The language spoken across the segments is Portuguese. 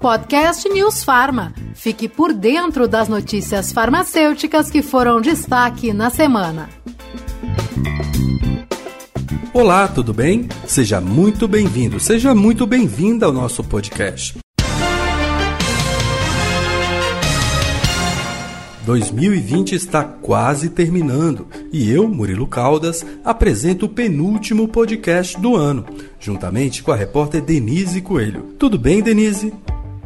Podcast News Farma. Fique por dentro das notícias farmacêuticas que foram destaque na semana. Olá, tudo bem? Seja muito bem-vindo, seja muito bem-vinda ao nosso podcast. 2020 está quase terminando e eu, Murilo Caldas, apresento o penúltimo podcast do ano, juntamente com a repórter Denise Coelho. Tudo bem, Denise?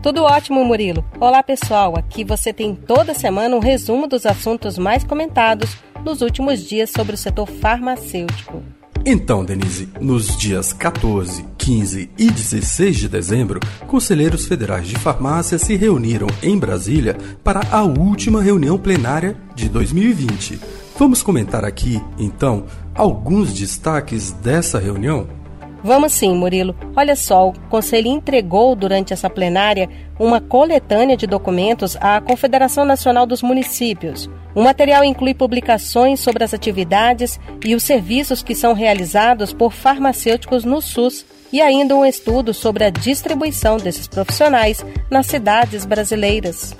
Tudo ótimo, Murilo. Olá, pessoal. Aqui você tem toda semana um resumo dos assuntos mais comentados nos últimos dias sobre o setor farmacêutico. Então, Denise, nos dias 14, 15 e 16 de dezembro, conselheiros federais de farmácia se reuniram em Brasília para a última reunião plenária de 2020. Vamos comentar aqui, então, alguns destaques dessa reunião? Vamos sim, Murilo. Olha só, o Conselho entregou durante essa plenária uma coletânea de documentos à Confederação Nacional dos Municípios. O material inclui publicações sobre as atividades e os serviços que são realizados por farmacêuticos no SUS e ainda um estudo sobre a distribuição desses profissionais nas cidades brasileiras.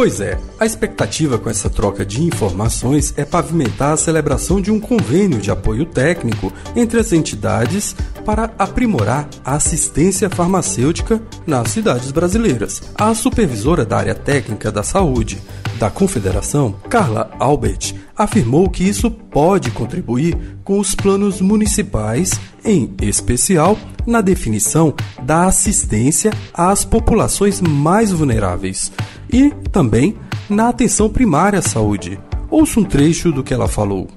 Pois é, a expectativa com essa troca de informações é pavimentar a celebração de um convênio de apoio técnico entre as entidades para aprimorar a assistência farmacêutica nas cidades brasileiras. A supervisora da área técnica da saúde da Confederação, Carla Albert, afirmou que isso pode contribuir com os planos municipais, em especial na definição da assistência às populações mais vulneráveis e também na atenção primária à saúde. Ouça um trecho do que ela falou.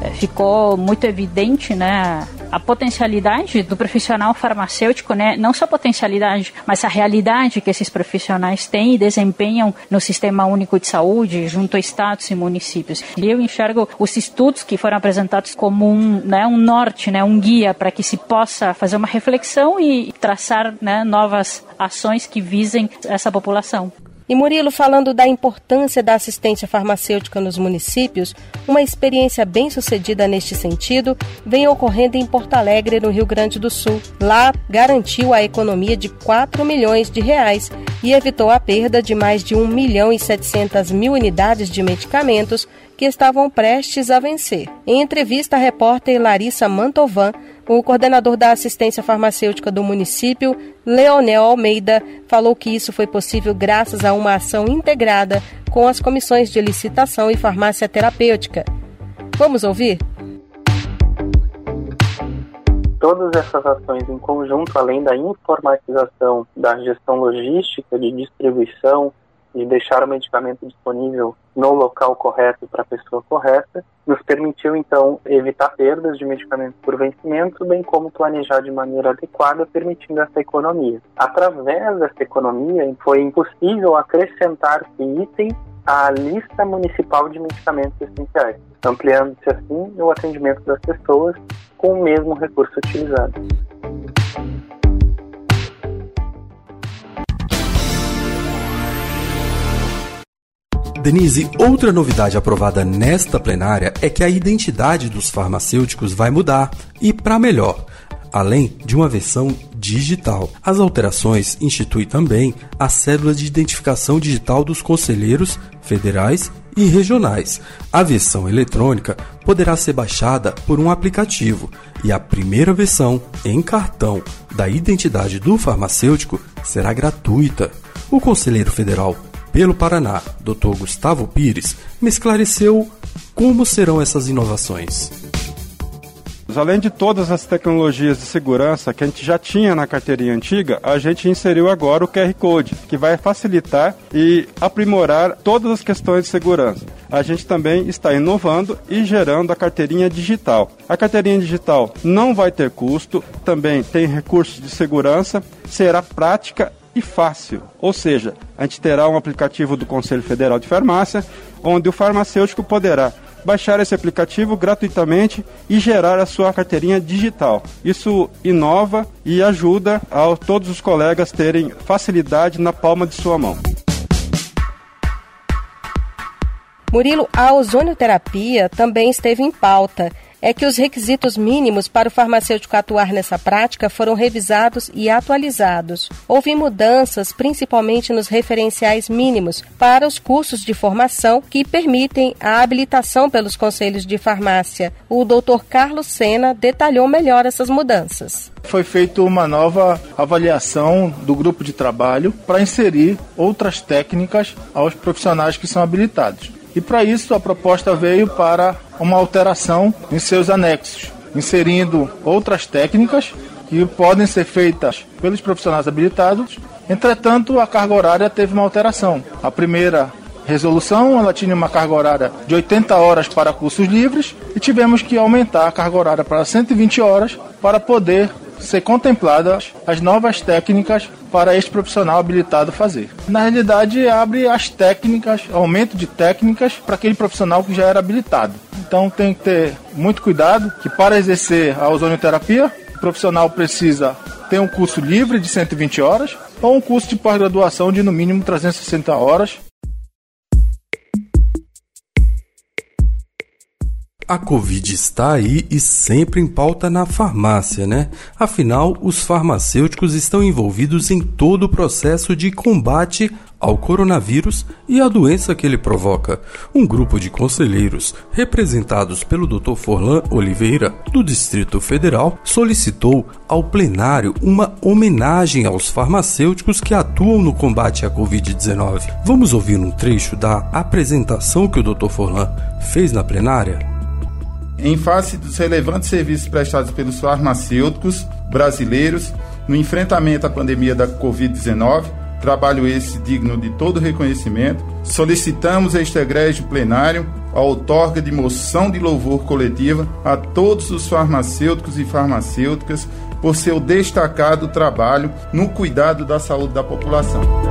É, ficou muito evidente, né, a potencialidade do profissional farmacêutico, né, não só a potencialidade, mas a realidade que esses profissionais têm e desempenham no Sistema Único de Saúde, junto a estados e municípios. E eu enxergo os estudos que foram apresentados como um, né, um norte, né, um guia para que se possa fazer uma reflexão e traçar né, novas ações que visem essa população. E Murilo, falando da importância da assistência farmacêutica nos municípios, uma experiência bem sucedida neste sentido vem ocorrendo em Porto Alegre, no Rio Grande do Sul. Lá, garantiu a economia de 4 milhões de reais e evitou a perda de mais de 1 milhão e 700 mil unidades de medicamentos que estavam prestes a vencer. Em entrevista à repórter Larissa Mantovan, o coordenador da assistência farmacêutica do município, Leonel Almeida, falou que isso foi possível graças a uma ação integrada com as comissões de licitação e farmácia terapêutica. Vamos ouvir? Todas essas ações em conjunto, além da informatização da gestão logística de distribuição de deixar o medicamento disponível no local correto para a pessoa correta, nos permitiu então evitar perdas de medicamentos por vencimento, bem como planejar de maneira adequada, permitindo essa economia. Através dessa economia, foi impossível acrescentar-se itens à lista municipal de medicamentos essenciais, ampliando-se assim o atendimento das pessoas com o mesmo recurso utilizado. Denise, outra novidade aprovada nesta plenária é que a identidade dos farmacêuticos vai mudar e para melhor, além de uma versão digital. As alterações instituem também a cédula de identificação digital dos conselheiros federais e regionais. A versão eletrônica poderá ser baixada por um aplicativo e a primeira versão em cartão da identidade do farmacêutico será gratuita. O conselheiro federal pelo Paraná, Dr. Gustavo Pires, me esclareceu como serão essas inovações. Além de todas as tecnologias de segurança que a gente já tinha na carteirinha antiga, a gente inseriu agora o QR Code, que vai facilitar e aprimorar todas as questões de segurança. A gente também está inovando e gerando a carteirinha digital. A carteirinha digital não vai ter custo, também tem recursos de segurança, será prática e fácil. Ou seja, a gente terá um aplicativo do Conselho Federal de Farmácia, onde o farmacêutico poderá baixar esse aplicativo gratuitamente e gerar a sua carteirinha digital. Isso inova e ajuda a todos os colegas terem facilidade na palma de sua mão. Murilo, a ozonioterapia também esteve em pauta é que os requisitos mínimos para o farmacêutico atuar nessa prática foram revisados e atualizados. Houve mudanças, principalmente nos referenciais mínimos para os cursos de formação que permitem a habilitação pelos conselhos de farmácia. O Dr. Carlos Sena detalhou melhor essas mudanças. Foi feita uma nova avaliação do grupo de trabalho para inserir outras técnicas aos profissionais que são habilitados. E para isso a proposta veio para uma alteração em seus anexos, inserindo outras técnicas que podem ser feitas pelos profissionais habilitados. Entretanto, a carga horária teve uma alteração. A primeira resolução, ela tinha uma carga horária de 80 horas para cursos livres e tivemos que aumentar a carga horária para 120 horas para poder ser contempladas as novas técnicas para este profissional habilitado fazer. Na realidade, abre as técnicas, aumento de técnicas para aquele profissional que já era habilitado. Então tem que ter muito cuidado que para exercer a ozonioterapia, o profissional precisa ter um curso livre de 120 horas ou um curso de pós-graduação de no mínimo 360 horas A Covid está aí e sempre em pauta na farmácia, né? Afinal, os farmacêuticos estão envolvidos em todo o processo de combate ao coronavírus e à doença que ele provoca. Um grupo de conselheiros, representados pelo Dr. Forlan Oliveira, do Distrito Federal, solicitou ao plenário uma homenagem aos farmacêuticos que atuam no combate à Covid-19. Vamos ouvir um trecho da apresentação que o Dr. Forlan fez na plenária? Em face dos relevantes serviços prestados pelos farmacêuticos brasileiros no enfrentamento à pandemia da Covid-19, trabalho esse digno de todo reconhecimento, solicitamos este egrégio plenário a outorga de moção de louvor coletiva a todos os farmacêuticos e farmacêuticas por seu destacado trabalho no cuidado da saúde da população.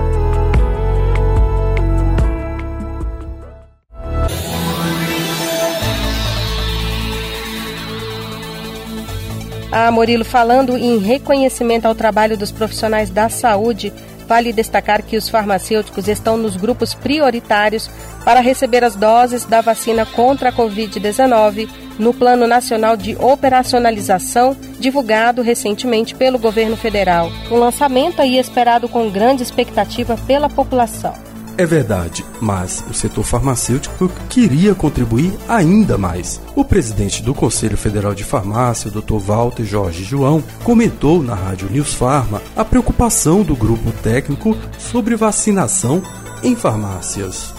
Ah, Murilo, falando em reconhecimento ao trabalho dos profissionais da saúde, vale destacar que os farmacêuticos estão nos grupos prioritários para receber as doses da vacina contra a Covid-19 no Plano Nacional de Operacionalização, divulgado recentemente pelo governo federal. Um lançamento aí esperado com grande expectativa pela população. É verdade, mas o setor farmacêutico queria contribuir ainda mais. O presidente do Conselho Federal de Farmácia, Dr. Walter Jorge João, comentou na Rádio News Farma a preocupação do grupo técnico sobre vacinação em farmácias.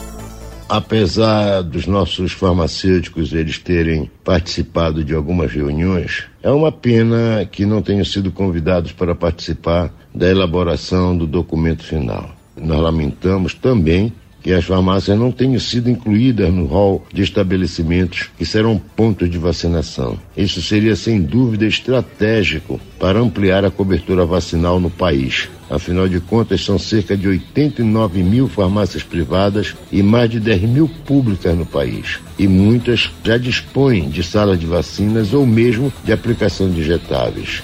Apesar dos nossos farmacêuticos eles terem participado de algumas reuniões, é uma pena que não tenham sido convidados para participar da elaboração do documento final. Nós lamentamos também que as farmácias não tenham sido incluídas no rol de estabelecimentos que serão pontos de vacinação. Isso seria sem dúvida estratégico para ampliar a cobertura vacinal no país. Afinal de contas, são cerca de 89 mil farmácias privadas e mais de 10 mil públicas no país. E muitas já dispõem de salas de vacinas ou mesmo de aplicação de injetáveis.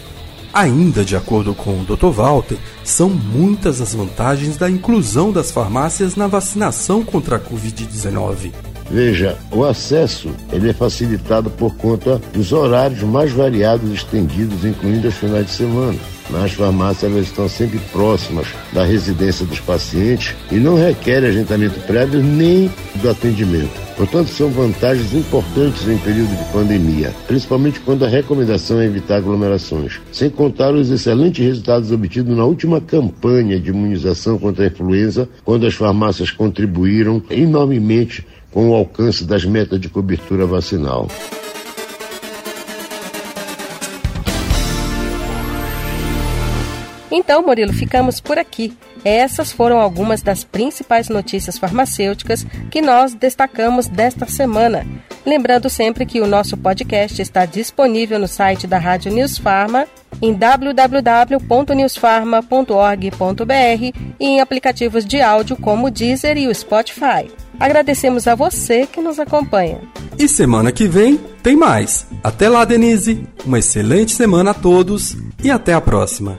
Ainda de acordo com o Dr. Walter, são muitas as vantagens da inclusão das farmácias na vacinação contra a Covid-19. Veja, o acesso ele é facilitado por conta dos horários mais variados estendidos, incluindo os finais de semana. Nas farmácias elas estão sempre próximas da residência dos pacientes e não requer agendamento prévio nem do atendimento. Portanto, são vantagens importantes em período de pandemia, principalmente quando a recomendação é evitar aglomerações. Sem contar os excelentes resultados obtidos na última campanha de imunização contra a influenza, quando as farmácias contribuíram enormemente com o alcance das metas de cobertura vacinal. Então, Murilo, ficamos por aqui. Essas foram algumas das principais notícias farmacêuticas que nós destacamos desta semana. Lembrando sempre que o nosso podcast está disponível no site da Rádio News Farma, em www.newsfarma.org.br e em aplicativos de áudio como o Deezer e o Spotify. Agradecemos a você que nos acompanha. E semana que vem tem mais. Até lá, Denise. Uma excelente semana a todos e até a próxima.